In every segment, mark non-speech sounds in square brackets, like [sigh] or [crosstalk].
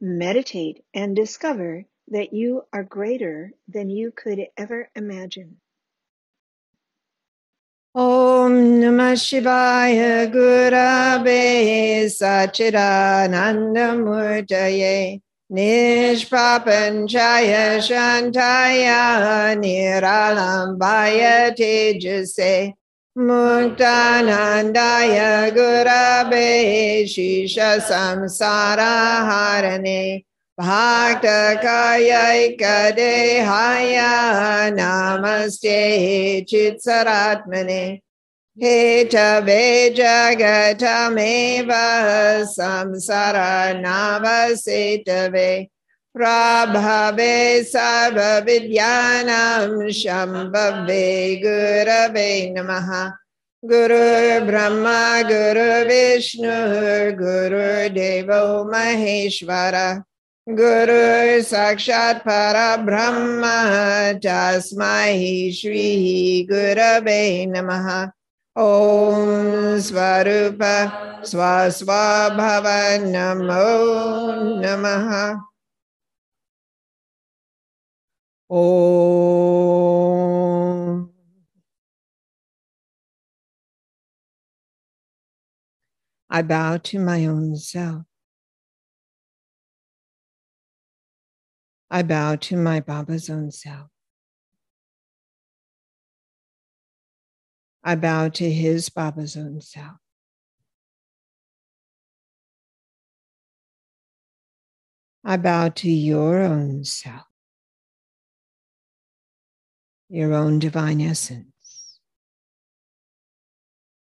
Meditate and discover that you are greater than you could ever imagine. Om Namah Shivaya Gurave Sachidanandamurtaye Nishpapanchaya Shantaya Niralambaya Tejase मुक्तानन्दाय गुरवे शीर्षसंसारहारणे भाटकायैकदेहाय नमस्ते चित्सरात्मने। हे च वे जगतमेव संसारनावसेतवे Jagatameva Samsara Navasetave Prabhave Sarva Vidyanam Shambhave Gurave Namaha Guru Brahma Guru Vishnu Guru Devo Maheshwara Guru Sakshat Parabrahma Tasmai Om I bow to my own self. I bow to my Baba's own self. I bow to his Baba's own self. I bow to your own self, your own divine essence,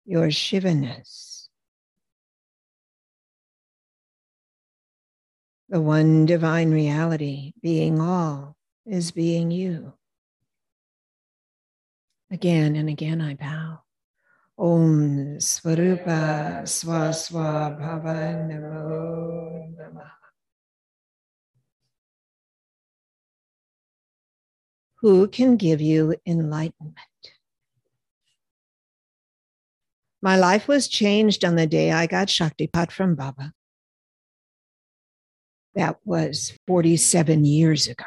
your Shivaness, the one divine reality, being all, is being you. Again and again I bow. Om Svarupa Swaswa Bhava Namo Namaha. Who can give you enlightenment? My life was changed on the day I got Shaktipat from Baba. That was 47 years ago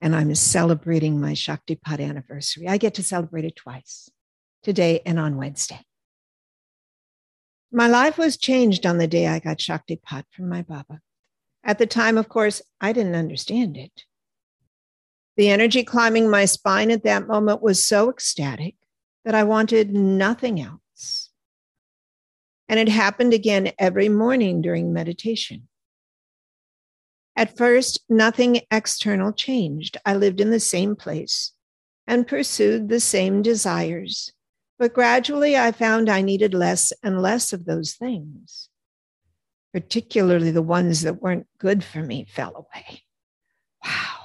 and I'm celebrating my Shaktipat anniversary. I get to celebrate it twice, today and on Wednesday. My life was changed on the day I got Shaktipat from my Baba. At the time, of course, I didn't understand it. The energy climbing my spine at that moment was so ecstatic that I wanted nothing else. And it happened again every morning during meditation. At first, nothing external changed. I lived in the same place and pursued the same desires. But gradually, I found I needed less and less of those things. Particularly the ones that weren't good for me fell away. Wow,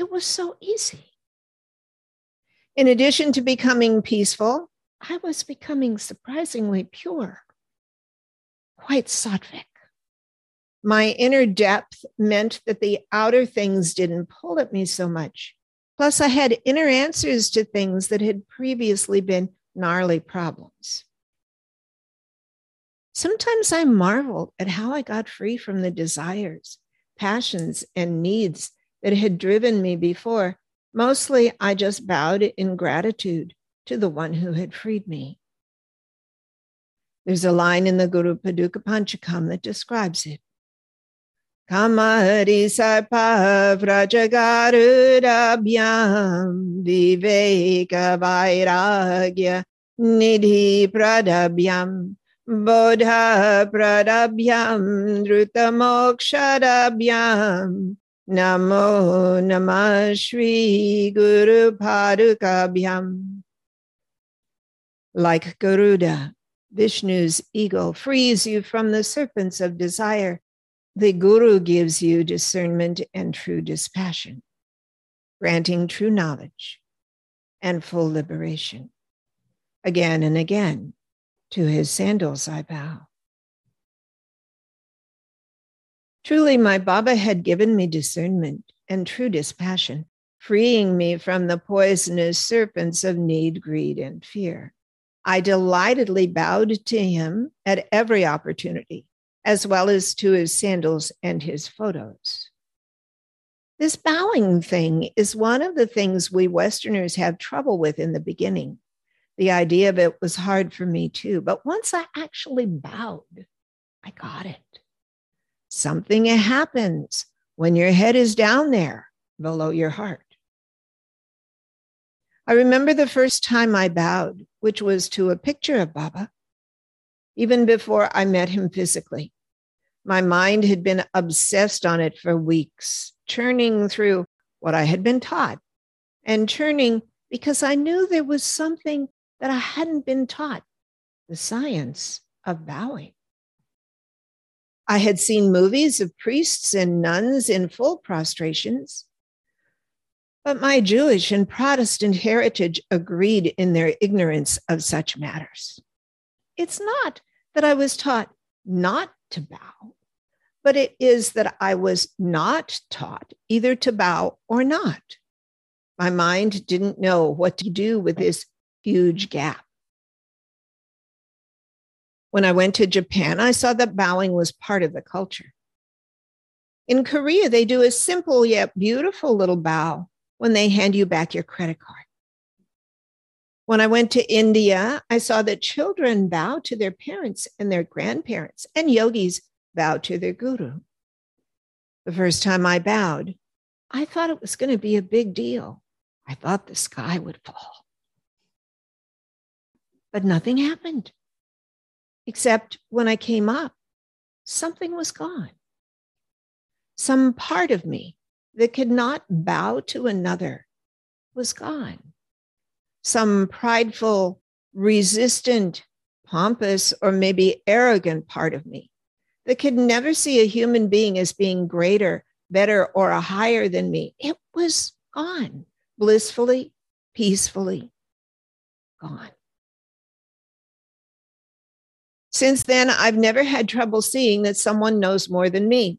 it was so easy. In addition to becoming peaceful, I was becoming surprisingly pure, quite sattvic. My inner depth meant that the outer things didn't pull at me so much. Plus, I had inner answers to things that had previously been gnarly problems. Sometimes I marveled at how I got free from the desires, passions, and needs that had driven me before. Mostly, I just bowed in gratitude to the one who had freed me. There's a line in the Guru Paduka Panchakam that describes it. Kamari sarpa vrajagarudabhyam viveka vairagya nidhi pradabhyam bodha pradabhyam drutamokshadabhyam namo namah shri guru padukabhyam like garuda vishnu's eagle frees you from the serpents of desire the Guru gives you discernment and true dispassion, granting true knowledge and full liberation. Again and again, to his sandals I bow. Truly, my Baba had given me discernment and true dispassion, freeing me from the poisonous serpents of need, greed, and fear. I delightedly bowed to him at every opportunity as well as to his sandals and his photos. This bowing thing is one of the things we Westerners have trouble with in the beginning. The idea of it was hard for me too, but once I actually bowed, I got it. Something happens when your head is down there below your heart. I remember the first time I bowed, which was to a picture of Baba even before I met him physically. My mind had been obsessed on it for weeks, churning through what I had been taught and churning because I knew there was something that I hadn't been taught the science of bowing. I had seen movies of priests and nuns in full prostrations, but my Jewish and Protestant heritage agreed in their ignorance of such matters. It's not that I was taught not to bow, but it is that I was not taught either to bow or not. My mind didn't know what to do with this huge gap. When I went to Japan, I saw that bowing was part of the culture. In Korea, they do a simple yet beautiful little bow when they hand you back your credit card. When I went to India, I saw that children bow to their parents and their grandparents, and yogis bow to their guru. The first time I bowed, I thought it was going to be a big deal. I thought the sky would fall. But nothing happened, except when I came up, something was gone. Some part of me that could not bow to another was gone some prideful, resistant, pompous, or maybe arrogant part of me that could never see a human being as being greater, better, or a higher than me. It was gone, blissfully, peacefully gone. Since then, I've never had trouble seeing that someone knows more than me.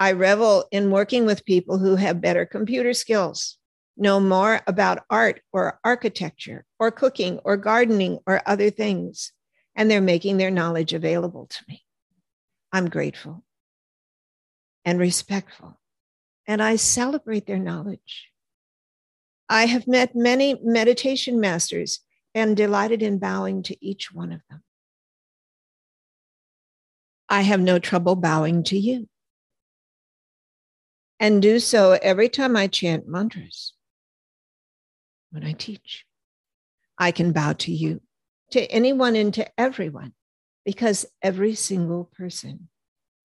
I revel in working with people who have better computer skills, know more about art or architecture or cooking or gardening or other things, and they're making their knowledge available to me. I'm grateful and respectful, and I celebrate their knowledge. I have met many meditation masters and delighted in bowing to each one of them. I have no trouble bowing to you and do so every time I chant mantras when I teach. I can bow to you, to anyone and to everyone, because every single person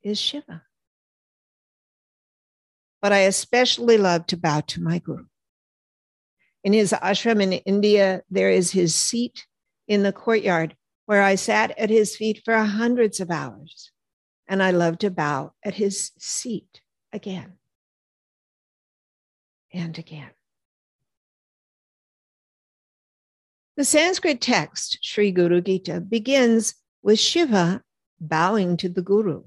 is Shiva. But I especially love to bow to my Guru. In his ashram in India, there is his seat in the courtyard where I sat at his feet for hundreds of hours. And I love to bow at his seat again and again. The Sanskrit text, Sri Guru Gita, begins with Shiva bowing to the Guru.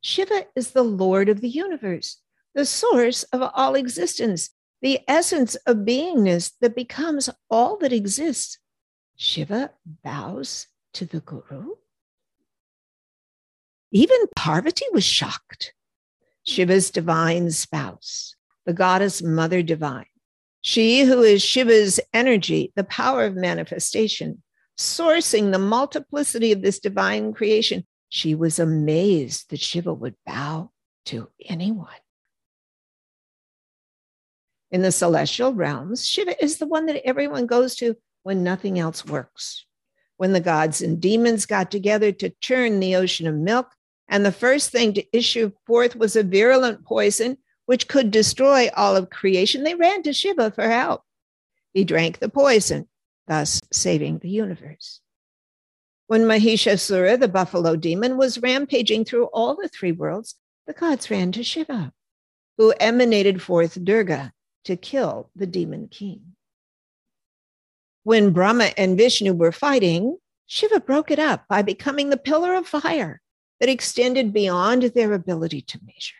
Shiva is the Lord of the universe, the source of all existence, the essence of beingness that becomes all that exists. Shiva bows to the Guru. Even Parvati was shocked. Shiva's divine spouse, the goddess mother divine, she who is Shiva's energy, the power of manifestation, sourcing the multiplicity of this divine creation, she was amazed that Shiva would bow to anyone. In the celestial realms, Shiva is the one that everyone goes to when nothing else works. When the gods and demons got together to churn the ocean of milk, and the first thing to issue forth was a virulent poison which could destroy all of creation, they ran to Shiva for help. He drank the poison, thus saving the universe. When Mahishasura, the buffalo demon, was rampaging through all the three worlds, the gods ran to Shiva, who emanated forth Durga to kill the demon king. When Brahma and Vishnu were fighting, Shiva broke it up by becoming the pillar of fire that extended beyond their ability to measure.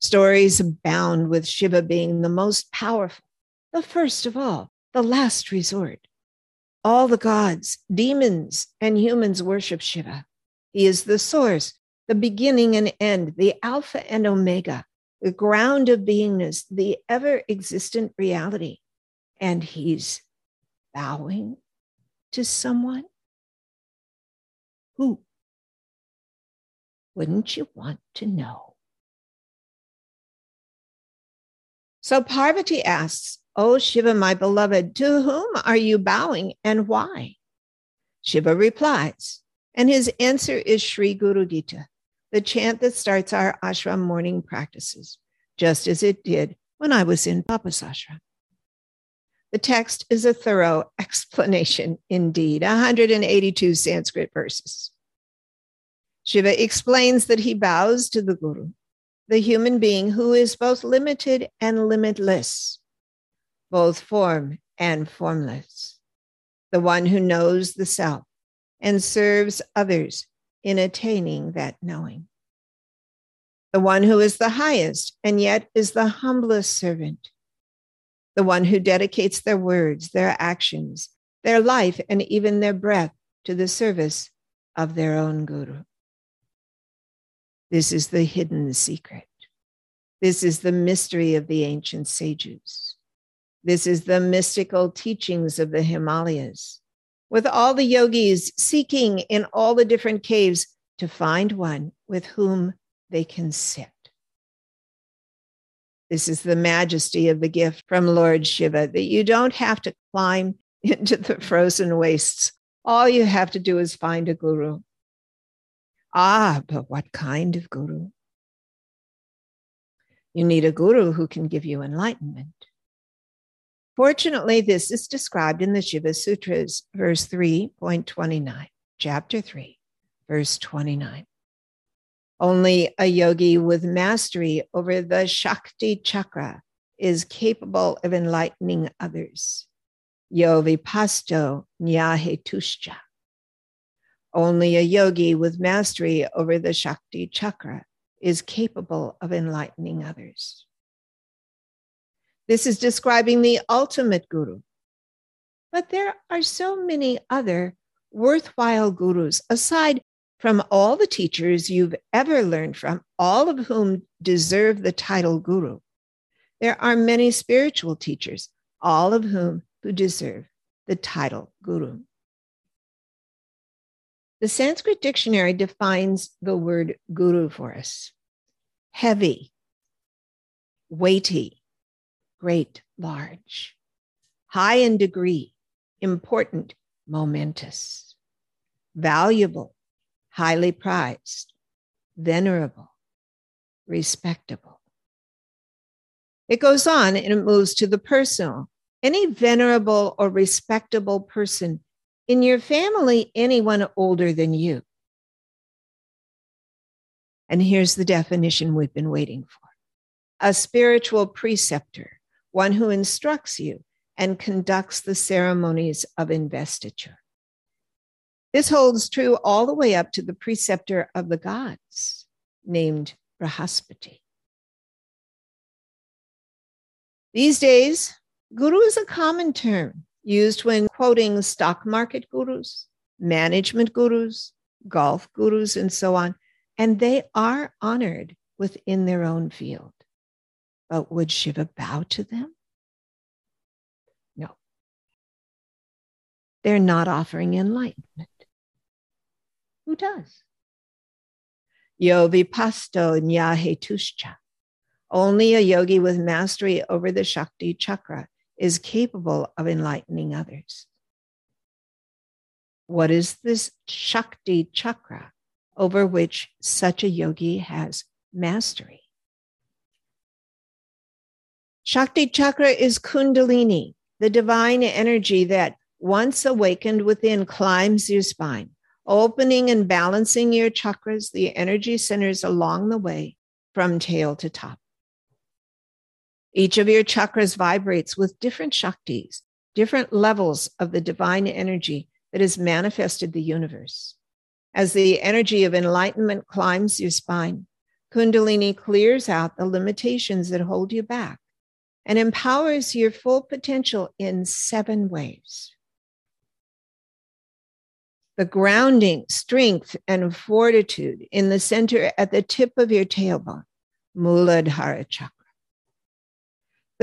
Stories abound with Shiva being the most powerful, the first of all, the last resort. All the gods, demons, and humans worship Shiva. He is the source, the beginning and end, the Alpha and Omega, the ground of beingness, the ever existent reality. And he's bowing to someone? Who? Wouldn't you want to know? So Parvati asks, O Shiva, my beloved, to whom are you bowing and why? Shiva replies, and his answer is Sri Guru Gita, the chant that starts our ashram morning practices, just as it did when I was in Baba's ashram. The text is a thorough [laughs] explanation indeed, 182 Sanskrit verses. Shiva explains that he bows to the Guru, the human being who is both limited and limitless, both form and formless, the one who knows the self and serves others in attaining that knowing. The one who is the highest and yet is the humblest servant. The one who dedicates their words, their actions, their life, and even their breath to the service of their own Guru. This is the hidden secret. This is the mystery of the ancient sages. This is the mystical teachings of the Himalayas with all the yogis seeking in all the different caves to find one with whom they can sit. This is the majesty of the gift from Lord Shiva that you don't have to climb [laughs] into the frozen wastes. All you have to do is find a guru. Ah, but what kind of guru? You need a guru who can give you enlightenment. Fortunately, this is described in the Shiva Sutras, verse 3.29, chapter 3, verse 29. Only a yogi with mastery over the Shakti chakra is capable of enlightening others. Yo vipasto nyahetushcha. Only a yogi with mastery over the Shakti chakra is capable of enlightening others. This is describing the ultimate guru. But there are so many other worthwhile gurus, aside from all the teachers you've ever learned from, all of whom deserve the title guru. There are many spiritual teachers, all of whom who deserve the title guru. The Sanskrit dictionary defines the word guru for us heavy, weighty, great, large, high in degree, important, momentous, valuable, highly prized, venerable, respectable. It goes on and it moves to the personal. Any venerable or respectable person in your family, anyone older than you. And here's the definition we've been waiting for a spiritual preceptor one who instructs you and conducts the ceremonies of investiture. This holds true all the way up to the preceptor of the gods, named Brihaspati. These days, guru is a common term used when quoting stock market gurus, management gurus, golf gurus, and so on, and they are honored within their own field. But would Shiva bow to them? No. They're not offering enlightenment. Who does? Yo vipasto nyahetuscha. Only a yogi with mastery over the Shakti chakra is capable of enlightening others. What is this Shakti chakra over which such a yogi has mastery? Shakti chakra is Kundalini, the divine energy that, once awakened within, climbs your spine, opening and balancing your chakras, the energy centers along the way from tail to top. Each of your chakras vibrates with different Shaktis, different levels of the divine energy that has manifested the universe. As the energy of enlightenment climbs your spine, Kundalini clears out the limitations that hold you back and empowers your full potential in seven ways. The grounding, strength, and fortitude in the center at the tip of your tailbone, Muladhara chakra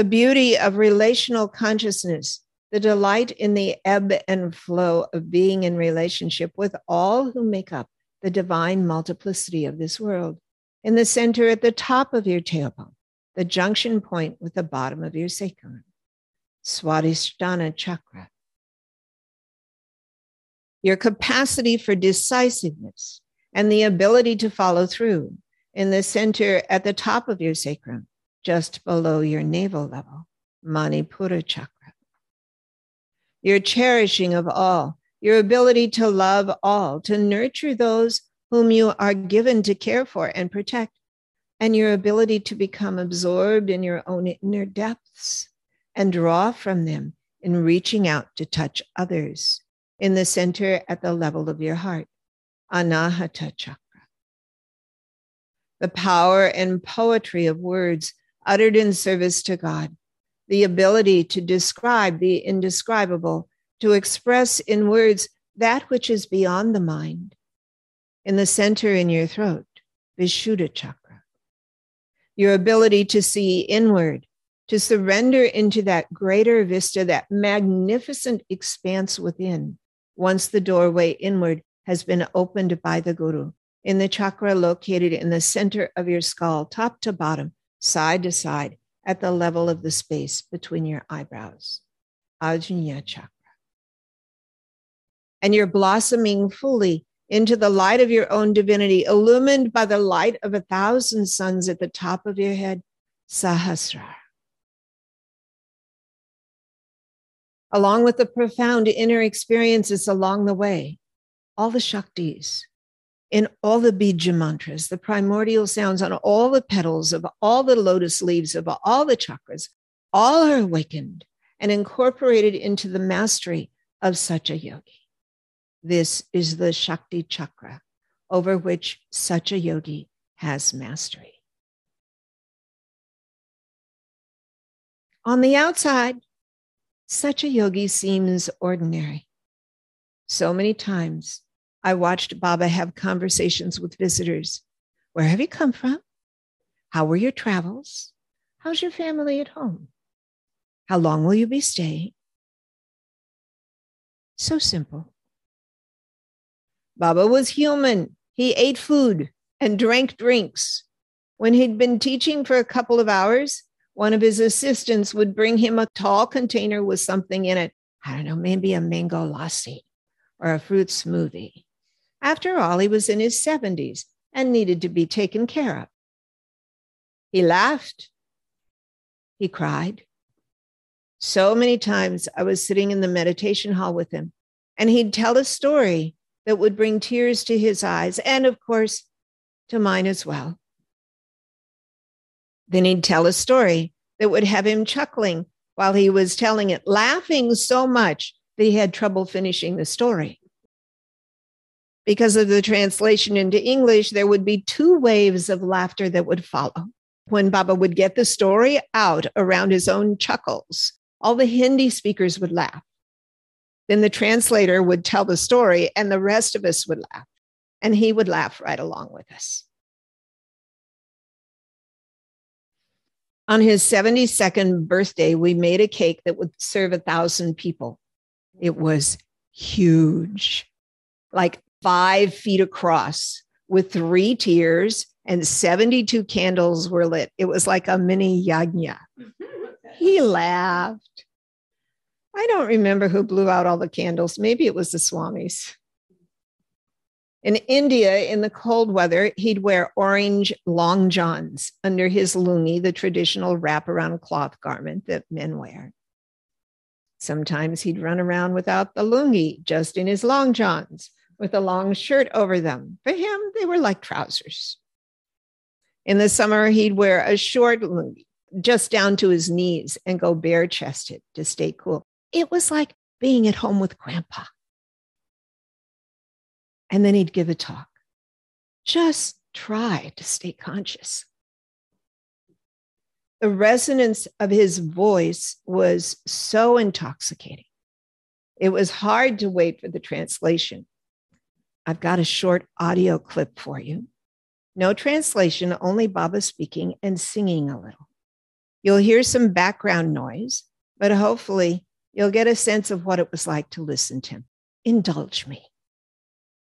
the beauty of relational consciousness, the delight in the ebb and flow of being in relationship with all who make up the divine multiplicity of this world. In the center at the top of your tailbone, the junction point with the bottom of your sacrum, Swadhisthana chakra. Your capacity for decisiveness and the ability to follow through in the center at the top of your sacrum, just below your navel level, Manipura chakra. Your cherishing of all, your ability to love all, to nurture those whom you are given to care for and protect, and your ability to become absorbed in your own inner depths and draw from them in reaching out to touch others in the center at the level of your heart, Anahata chakra. The power and poetry of words uttered in service to God, the ability to describe the indescribable, to express in words that which is beyond the mind. In the center in your throat, Vishuddha chakra. Your ability to see inward, to surrender into that greater vista, that magnificent expanse within, once the doorway inward has been opened by the Guru, in the chakra located in the center of your skull, top to bottom, side to side at the level of the space between your eyebrows. Ajna chakra. And you're blossoming fully into the light of your own divinity, illumined by the light of a thousand suns at the top of your head, Sahasrara. Along with the profound inner experiences along the way, all the Shaktis, in all the bija mantras, the primordial sounds on all the petals of all the lotus leaves of all the chakras, all are awakened and incorporated into the mastery of such a yogi. This is the Shakti chakra over which such a yogi has mastery. On the outside, such a yogi seems ordinary. So many times I watched Baba have conversations with visitors. Where have you come from? How were your travels? How's your family at home? How long will you be staying? So simple. Baba was human. He ate food and drank drinks. When he'd been teaching for a couple of hours, one of his assistants would bring him a tall container with something in it. I don't know, maybe a mango lassi or a fruit smoothie. After all, he was in his 70s and needed to be taken care of. He laughed. He cried. So many times I was sitting in the meditation hall with him, and he'd tell a story that would bring tears to his eyes, and of course, to mine as well. Then he'd tell a story that would have him chuckling while he was telling it, laughing so much that he had trouble finishing the story because of the translation into English, there would be two waves of laughter that would follow. When Baba would get the story out around his own chuckles, all the Hindi speakers would laugh. Then the translator would tell the story, and the rest of us would laugh. And he would laugh right along with us. On his 72nd birthday, we made a cake that would serve a thousand people. It was huge, like five feet across with three tiers and 72 candles were lit. It was like a mini yajna. [laughs] He laughed. I don't remember who blew out all the candles. Maybe it was the Swamis. In India, in the cold weather, he'd wear orange long johns under his lungi, the traditional wraparound cloth garment that men wear. Sometimes he'd run around without the lungi, just in his long johns, with a long shirt over them. For him, they were like trousers. In the summer, he'd wear a short lungi just down to his knees and go bare chested to stay cool. It was like being at home with grandpa. And then he'd give a talk. Just try to stay conscious the resonance of his voice was so intoxicating. It was hard to wait for the translation. I've got a short audio clip for you. No translation, only Baba speaking and singing a little. You'll hear some background noise, but hopefully you'll get a sense of what it was like to listen to him. Indulge me.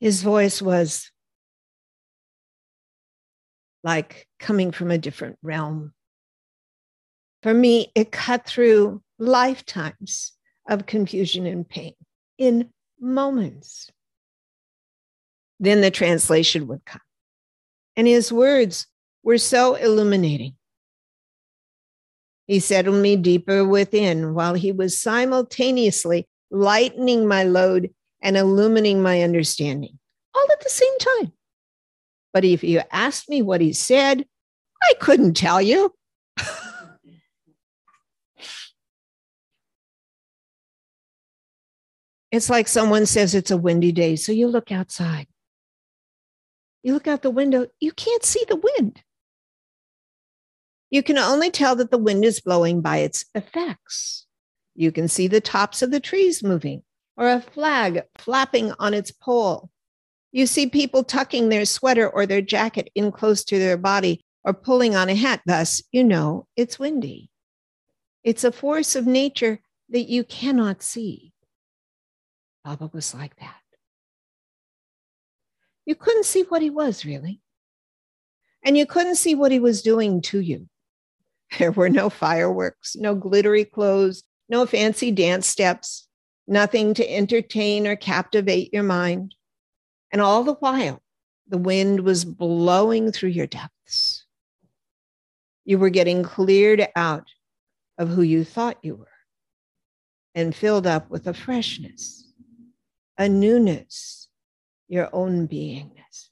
His voice was like coming from a different realm. For me, it cut through lifetimes of confusion and pain in moments. Then the translation would come. And his words were so illuminating. He settled me deeper within while he was simultaneously lightening my load and illuminating my understanding all at the same time. But if you asked me what he said, I couldn't tell you. [laughs] it's like someone says it's a windy day, so you look outside. You look out the window, you can't see the wind. You can only tell that the wind is blowing by its effects. You can see the tops of the trees moving or a flag flapping on its pole. You see people tucking their sweater or their jacket in close to their body or pulling on a hat. Thus, you know it's windy. It's a force of nature that you cannot see. Baba was like that. You couldn't see what he was really. And you couldn't see what he was doing to you. There were no fireworks, no glittery clothes, no fancy dance steps, nothing to entertain or captivate your mind. And all the while, the wind was blowing through your depths. You were getting cleared out of who you thought you were and filled up with a freshness, a newness, your own beingness.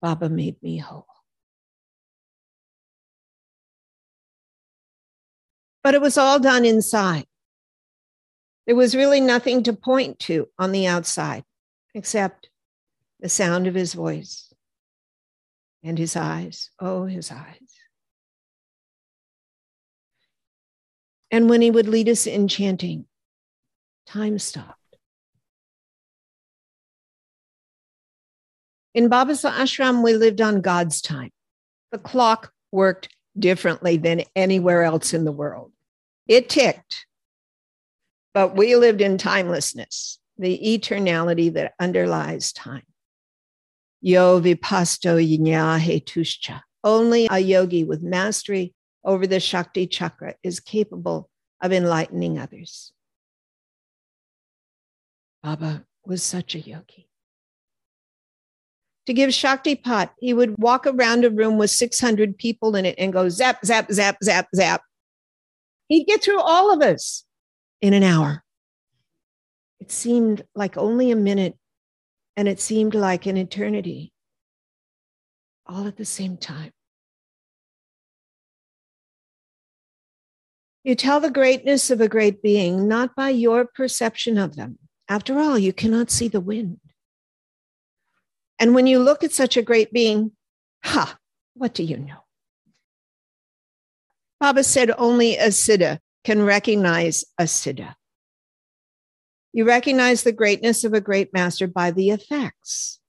Baba made me whole. But it was all done inside. There was really nothing to point to on the outside except the sound of his voice and his eyes. Oh, his eyes. And when he would lead us in chanting, time stopped. In Baba's ashram, we lived on God's time. The clock worked differently than anywhere else in the world. It ticked but we lived in timelessness, the eternality that underlies time. Yo vipasto yinyahe tushcha. Only a yogi with mastery over the Shakti chakra is capable of enlightening others. Baba was such a yogi. To give Shaktipat, he would walk around a room with 600 people in it and go zap, zap, zap, zap, zap. He'd get through all of us in an hour. It seemed like only a minute, and it seemed like an eternity, all at the same time. You tell the greatness of a great being not by your perception of them. After all, you cannot see the wind. And when you look at such a great being, ha, what do you know? Baba said only a siddha can recognize a siddha. You recognize the greatness of a great master by the effects,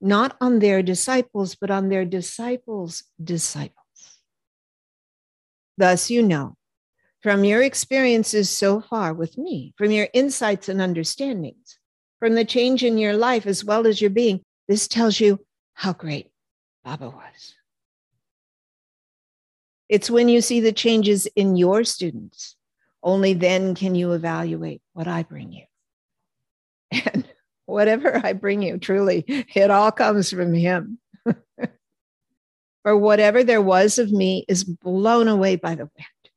not on their disciples, but on their disciples' disciples. Thus, you know from your experiences so far with me, from your insights and understandings, from the change in your life as well as your being, this tells you how great Baba was. It's when you see the changes in your students, only then can you evaluate what I bring you. And [laughs] whatever I bring you, truly, it all comes from Him. [laughs] For whatever there was of me is blown away by the wind.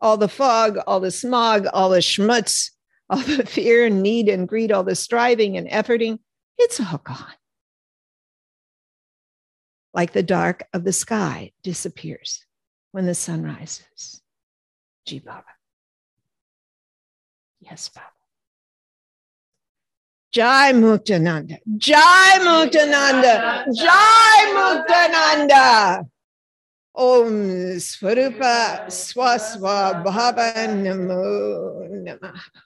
All the fog, all the smog, all the schmutz, [laughs] all the fear and need and greed, all the striving and efforting, it's all gone. Like the dark of the sky disappears when the sun rises. G Baba. Yes, Baba. Jai Muktananda. Jai Muktananda. Jai Muktananda. Om Swarupa Swaswa Bhava Namo Namaha.